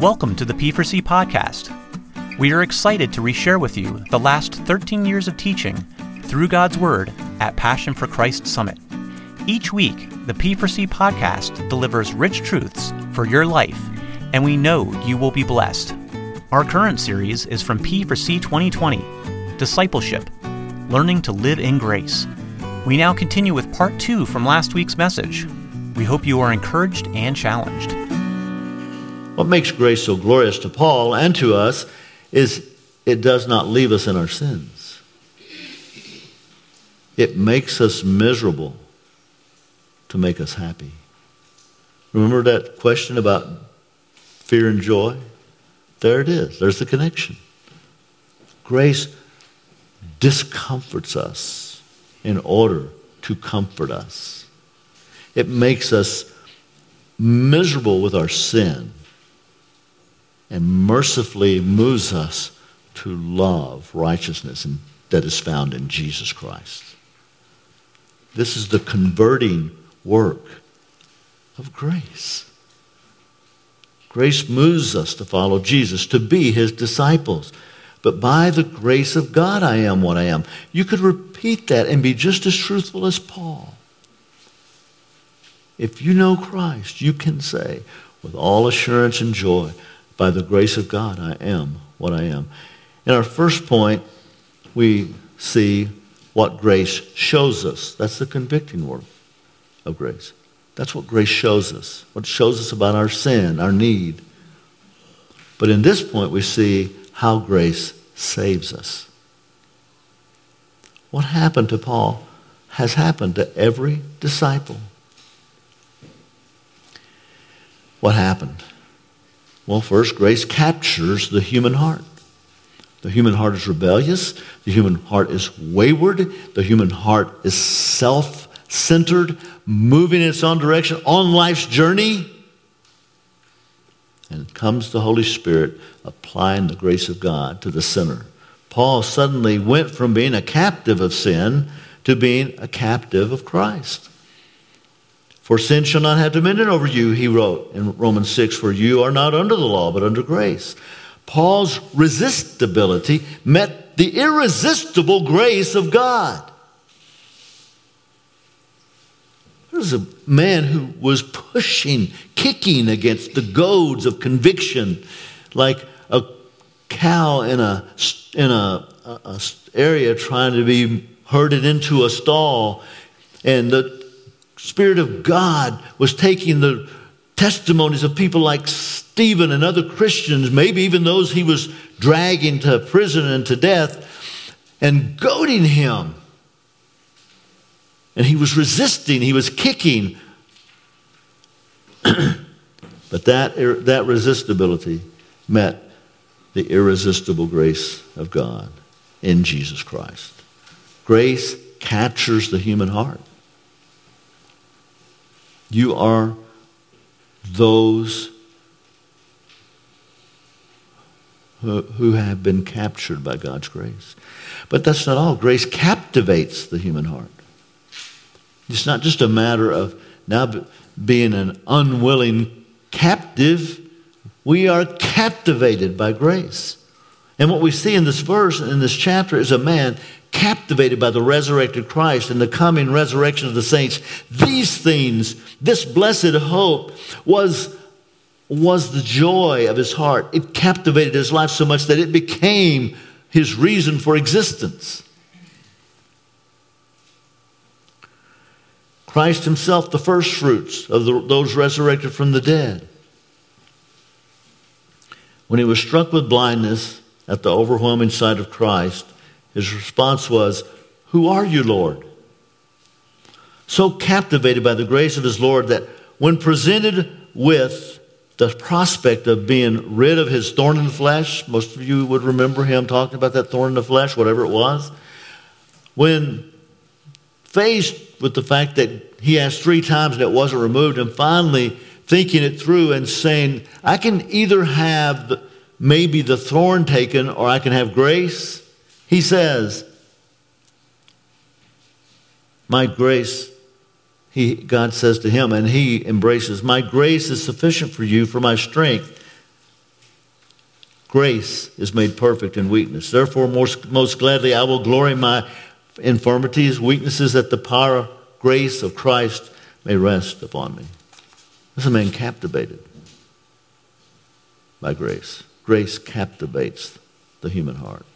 Welcome to the P4C podcast. We are excited to reshare with you the last 13 years of teaching through God's Word at Passion for Christ Summit. Each week, the P4C podcast delivers rich truths for your life, and we know you will be blessed. Our current series is from P4C 2020 Discipleship Learning to Live in Grace. We now continue with part two from last week's message. We hope you are encouraged and challenged. What makes grace so glorious to Paul and to us is it does not leave us in our sins. It makes us miserable to make us happy. Remember that question about fear and joy? There it is. There's the connection. Grace discomforts us in order to comfort us. It makes us miserable with our sin and mercifully moves us to love righteousness and, that is found in Jesus Christ. This is the converting work of grace. Grace moves us to follow Jesus, to be his disciples. But by the grace of God, I am what I am. You could repeat that and be just as truthful as Paul. If you know Christ, you can say with all assurance and joy, by the grace of God, I am what I am. In our first point, we see what grace shows us. That's the convicting work of grace. That's what grace shows us, what shows us about our sin, our need. But in this point, we see how grace saves us. What happened to Paul has happened to every disciple. What happened? Well, first, grace captures the human heart. The human heart is rebellious. The human heart is wayward. The human heart is self centered, moving in its own direction on life's journey. And comes the Holy Spirit applying the grace of God to the sinner. Paul suddenly went from being a captive of sin to being a captive of Christ. For sin shall not have dominion over you, he wrote in Romans 6, for you are not under the law, but under grace. Paul's resistibility met the irresistible grace of God. There's a man who was pushing, kicking against the goads of conviction, like a cow in a in a, a, a area trying to be herded into a stall, and the Spirit of God was taking the testimonies of people like Stephen and other Christians, maybe even those he was dragging to prison and to death, and goading him. And he was resisting, he was kicking. but that, that resistibility met the irresistible grace of God in Jesus Christ. Grace captures the human heart. You are those who, have been captured by God's grace. But that's not all. Grace captivates the human heart. It's not just a matter of now being an unwilling captive. We are captivated by grace. And what we see in this verse, in this chapter, is a man captivated by the resurrected Christ and the coming resurrection of the saints. These things, this blessed hope, was, was the joy of his heart. It captivated his life so much that it became his reason for existence. Christ himself, the first fruits of the, those resurrected from the dead. When he was struck with blindness at the overwhelming sight of Christ, his response was, Who are you, Lord? So captivated by the grace of his Lord that when presented with the prospect of being rid of his thorn in the flesh, most of you would remember him talking about that thorn in the flesh, whatever it was. When faced with the fact that he asked three times and it wasn't removed, and finally thinking it through and saying, I can either have the, maybe the thorn taken or I can have grace. He says, My grace, he, God says to him, and he embraces, My grace is sufficient for you, for my strength Grace is made perfect in weakness. Therefore, most, most gladly I will glory my infirmities, weaknesses, that the power, grace of Christ may rest upon me. This man captivated by grace. Grace captivates the human heart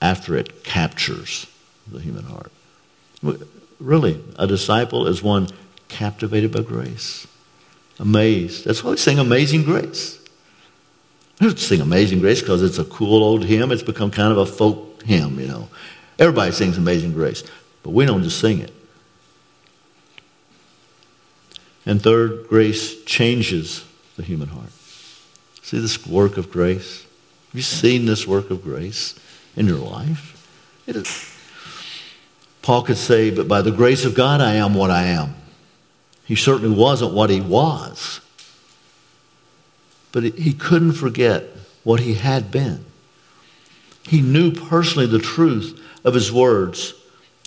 after it captures the human heart. Really, a disciple is one captivated by grace, amazed. That's why we sing Amazing Grace. We don't sing Amazing Grace because it's a cool old hymn. It's become kind of a folk hymn, you know. Everybody sings Amazing Grace, but we don't just sing it. And third, grace changes the human heart. See this work of grace? Have you seen this work of grace in your life? It is. Paul could say, but by the grace of God, I am what I am. He certainly wasn't what he was. But he couldn't forget what he had been. He knew personally the truth of his words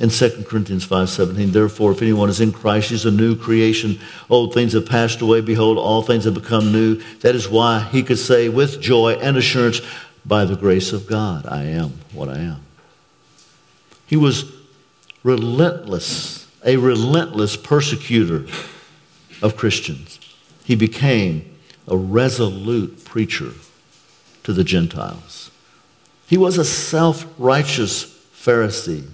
in 2 Corinthians 5:17 therefore if anyone is in Christ he's a new creation. Old things have passed away. Behold all things have become new. That is why he could say with joy and assurance by the grace of God I am what I am. He was relentless a relentless persecutor of Christians. He became a resolute preacher to the Gentiles. He was a self-righteous Pharisee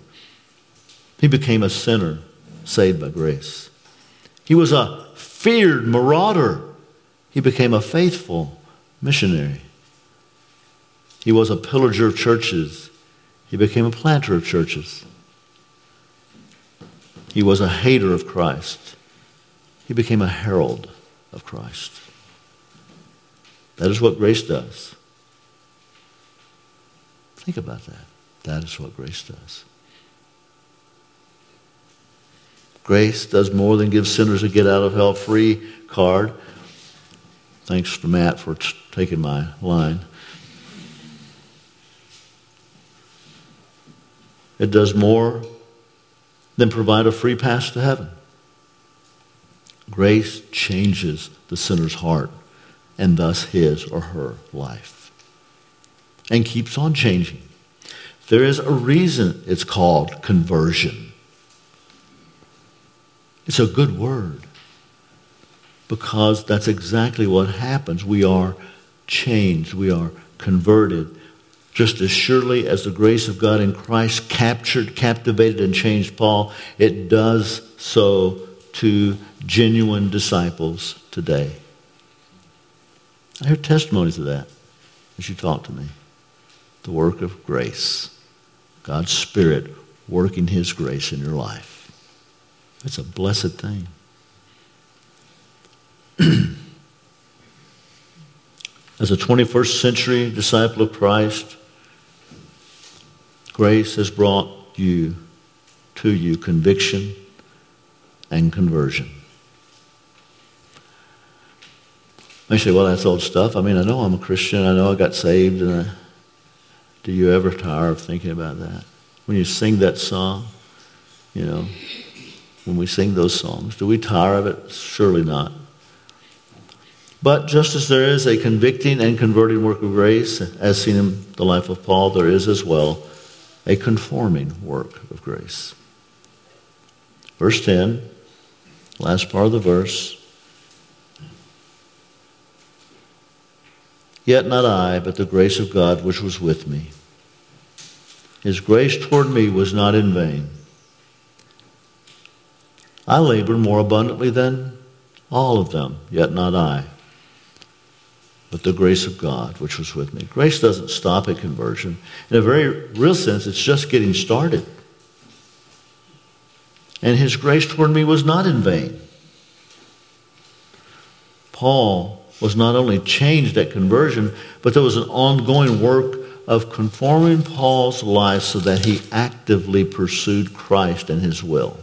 he became a sinner saved by grace. He was a feared marauder. He became a faithful missionary. He was a pillager of churches. He became a planter of churches. He was a hater of Christ. He became a herald of Christ. That is what grace does. Think about that. That is what grace does. Grace does more than give sinners a get out of hell free card. Thanks to Matt for taking my line. It does more than provide a free pass to heaven. Grace changes the sinner's heart and thus his or her life and keeps on changing. There is a reason it's called conversion. It's a good word because that's exactly what happens. We are changed, we are converted. Just as surely as the grace of God in Christ captured, captivated, and changed Paul, it does so to genuine disciples today. I hear testimonies of that as you talk to me. The work of grace, God's Spirit working His grace in your life. It's a blessed thing. As a 21st century disciple of Christ, grace has brought you to you conviction and conversion. I say, well, that's old stuff. I mean, I know I'm a Christian. I know I got saved. And I, do you ever tire of thinking about that? When you sing that song, you know, when we sing those songs. Do we tire of it? Surely not. But just as there is a convicting and converting work of grace, as seen in the life of Paul, there is as well a conforming work of grace. Verse 10, last part of the verse. Yet not I, but the grace of God which was with me. His grace toward me was not in vain. I labored more abundantly than all of them, yet not I, but the grace of God which was with me. Grace doesn't stop at conversion. In a very real sense, it's just getting started. And his grace toward me was not in vain. Paul was not only changed at conversion, but there was an ongoing work of conforming Paul's life so that he actively pursued Christ and his will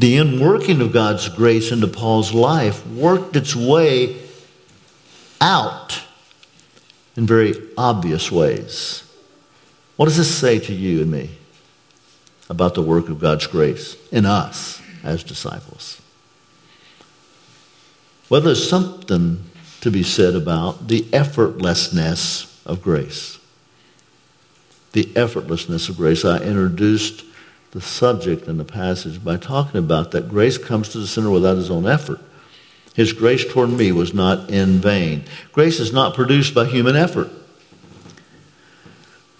the inworking of God's grace into Paul's life worked its way out in very obvious ways. What does this say to you and me about the work of God's grace in us as disciples? Well, there's something to be said about the effortlessness of grace. The effortlessness of grace. I introduced the subject in the passage by talking about that grace comes to the sinner without his own effort. His grace toward me was not in vain. Grace is not produced by human effort.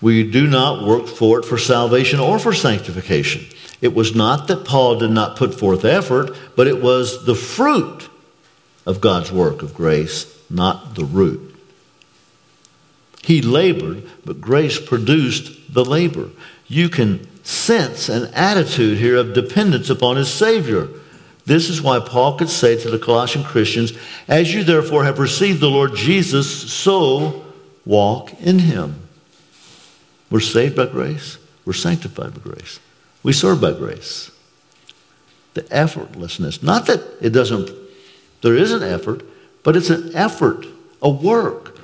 We do not work for it for salvation or for sanctification. It was not that Paul did not put forth effort, but it was the fruit of God's work of grace, not the root. He labored, but grace produced the labor. You can sense an attitude here of dependence upon his Savior. This is why Paul could say to the Colossian Christians, As you therefore have received the Lord Jesus, so walk in him. We're saved by grace, we're sanctified by grace, we serve by grace. The effortlessness, not that it doesn't, there is an effort, but it's an effort, a work.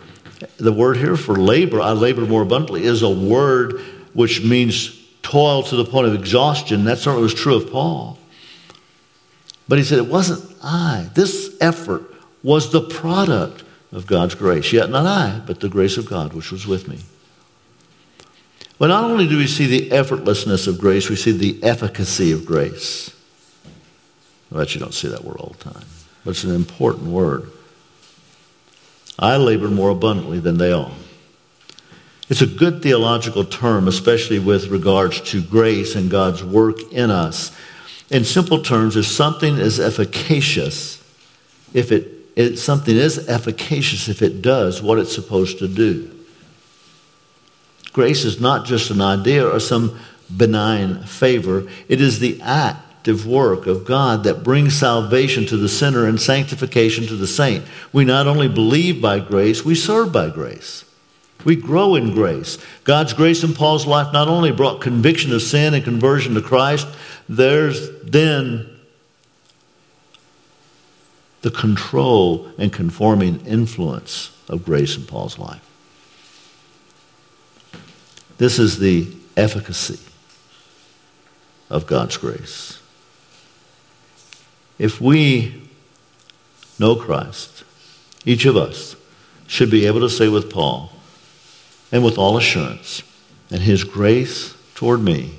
The word here for labor, I labor more abundantly, is a word which means toil to the point of exhaustion. That certainly was true of Paul. But he said, It wasn't I. This effort was the product of God's grace. Yet not I, but the grace of God which was with me. But not only do we see the effortlessness of grace, we see the efficacy of grace. I bet you don't see that word all the time, but it's an important word. I labored more abundantly than they all. It's a good theological term, especially with regards to grace and God's work in us. In simple terms, if something is efficacious, if it, it something is efficacious if it does what it's supposed to do. Grace is not just an idea or some benign favor, it is the active work of God that brings salvation to the sinner and sanctification to the saint. We not only believe by grace, we serve by grace. We grow in grace. God's grace in Paul's life not only brought conviction of sin and conversion to Christ, there's then the control and conforming influence of grace in Paul's life. This is the efficacy of God's grace. If we know Christ, each of us should be able to say with Paul, and with all assurance, and his grace toward me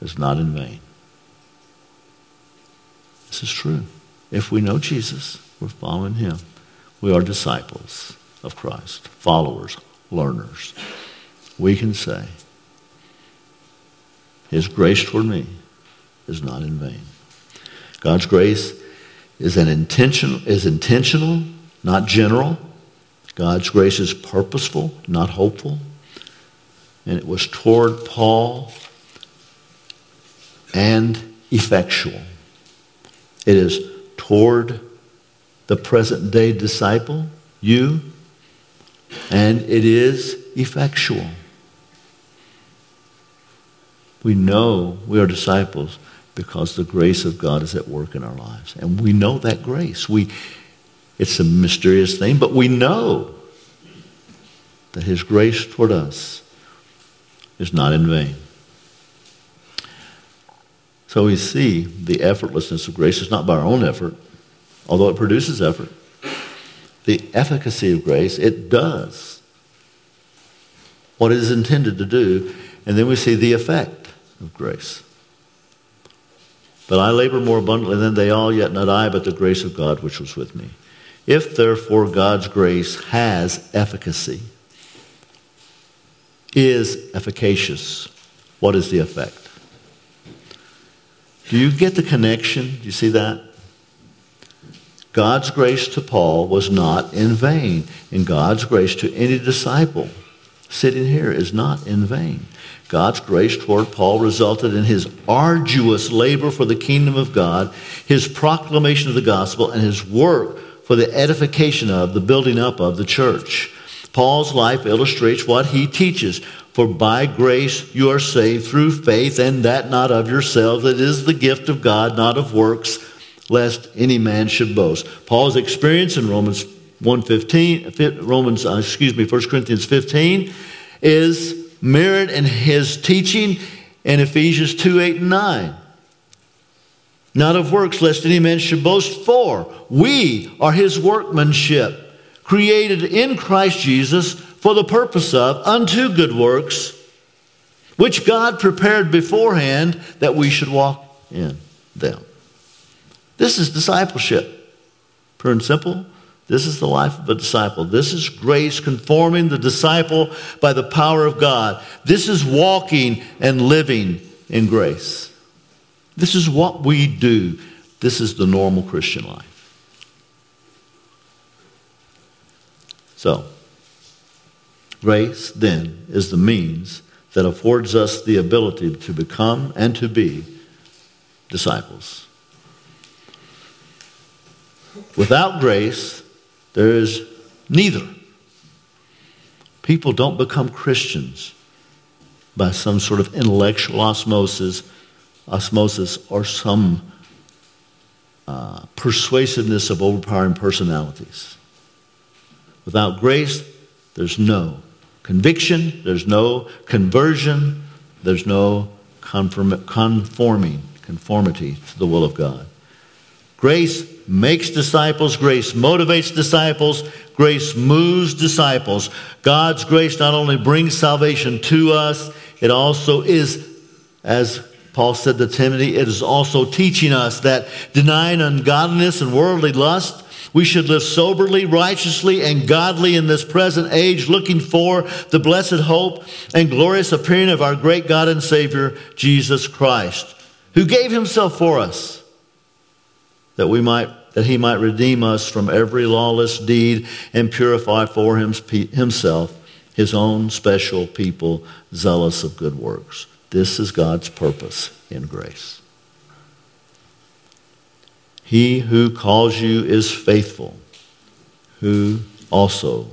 is not in vain. This is true. If we know Jesus, we're following him. We are disciples of Christ, followers, learners. We can say, his grace toward me is not in vain. God's grace is an intentional, is intentional, not general. God's grace is purposeful, not hopeful. And it was toward Paul and effectual. It is toward the present day disciple, you, and it is effectual. We know we are disciples because the grace of God is at work in our lives. And we know that grace. We, it's a mysterious thing, but we know that His grace toward us is not in vain. So we see the effortlessness of grace is not by our own effort, although it produces effort. The efficacy of grace, it does what it is intended to do, and then we see the effect of grace. But I labor more abundantly than they all, yet not I, but the grace of God which was with me. If therefore God's grace has efficacy, is efficacious, what is the effect? Do you get the connection? Do you see that? God's grace to Paul was not in vain, and God's grace to any disciple sitting here is not in vain. God's grace toward Paul resulted in his arduous labor for the kingdom of God, his proclamation of the gospel, and his work for the edification of, the building up of the church. Paul's life illustrates what he teaches. For by grace you are saved through faith, and that not of yourselves. It is the gift of God, not of works, lest any man should boast. Paul's experience in Romans 1:15, Romans, uh, excuse me, 1 Corinthians 15, is mirrored in his teaching in Ephesians 2, 8, and 9. Not of works, lest any man should boast. For we are his workmanship, created in Christ Jesus for the purpose of unto good works, which God prepared beforehand that we should walk in them. This is discipleship. Pure and simple. This is the life of a disciple. This is grace conforming the disciple by the power of God. This is walking and living in grace. This is what we do. This is the normal Christian life. So, grace then is the means that affords us the ability to become and to be disciples. Without grace, there is neither. People don't become Christians by some sort of intellectual osmosis, osmosis or some uh, persuasiveness of overpowering personalities. Without grace, there's no conviction, there's no conversion, there's no conform- conforming, conformity to the will of God. Grace makes disciples, grace motivates disciples, grace moves disciples. God's grace not only brings salvation to us, it also is, as Paul said to Timothy, it is also teaching us that denying ungodliness and worldly lust, we should live soberly, righteously, and godly in this present age, looking for the blessed hope and glorious appearing of our great God and Savior, Jesus Christ, who gave himself for us that we might that he might redeem us from every lawless deed and purify for himself his own special people zealous of good works. This is God's purpose in grace. He who calls you is faithful, who also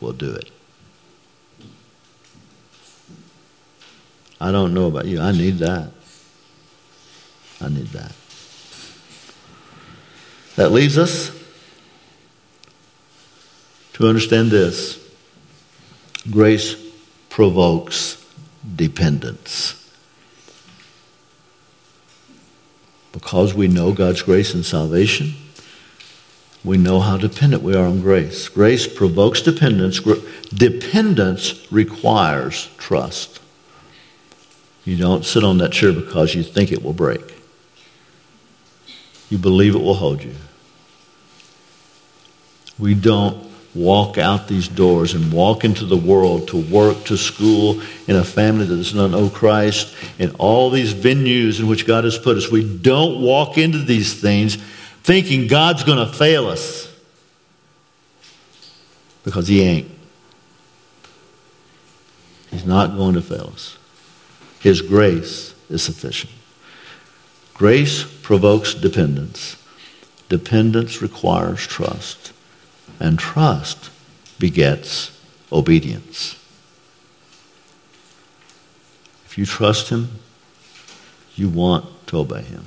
will do it. I don't know about you. I need that. I need that. That leaves us to understand this grace provokes dependence. Because we know God's grace and salvation, we know how dependent we are on grace. Grace provokes dependence. Dependence requires trust. You don't sit on that chair because you think it will break. You believe it will hold you. We don't walk out these doors and walk into the world to work, to school, in a family that does not know Christ, in all these venues in which God has put us. We don't walk into these things thinking God's going to fail us because He ain't. He's not going to fail us. His grace is sufficient. Grace provokes dependence. Dependence requires trust and trust begets obedience. If you trust Him, you want to obey Him.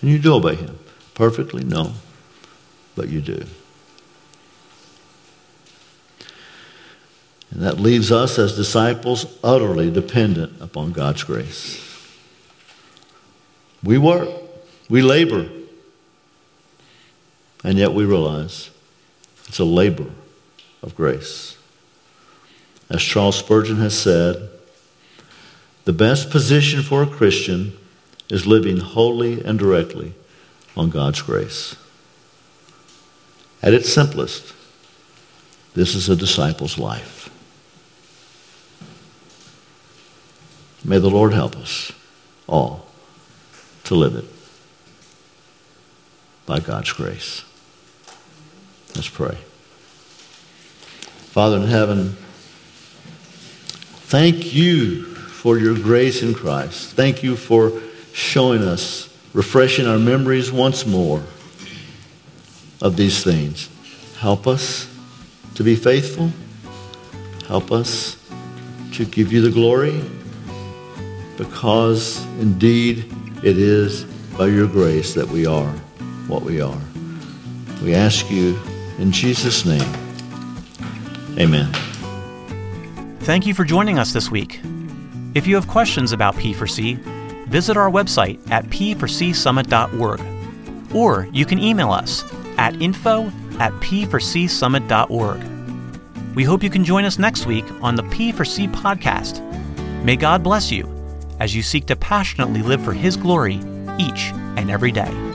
And you do obey Him. Perfectly? No. But you do. And that leaves us as disciples utterly dependent upon God's grace. We work, we labor, and yet we realize it's a labor of grace. As Charles Spurgeon has said, the best position for a Christian is living wholly and directly on God's grace. At its simplest, this is a disciple's life. May the Lord help us all to live it by God's grace. Let's pray. Father in heaven, thank you for your grace in Christ. Thank you for showing us, refreshing our memories once more of these things. Help us to be faithful. Help us to give you the glory because indeed it is by your grace that we are what we are. We ask you in Jesus' name, amen. Thank you for joining us this week. If you have questions about P4C, visit our website at p4csummit.org or you can email us at info at p4csummit.org. We hope you can join us next week on the P4C podcast. May God bless you as you seek to passionately live for His glory each and every day.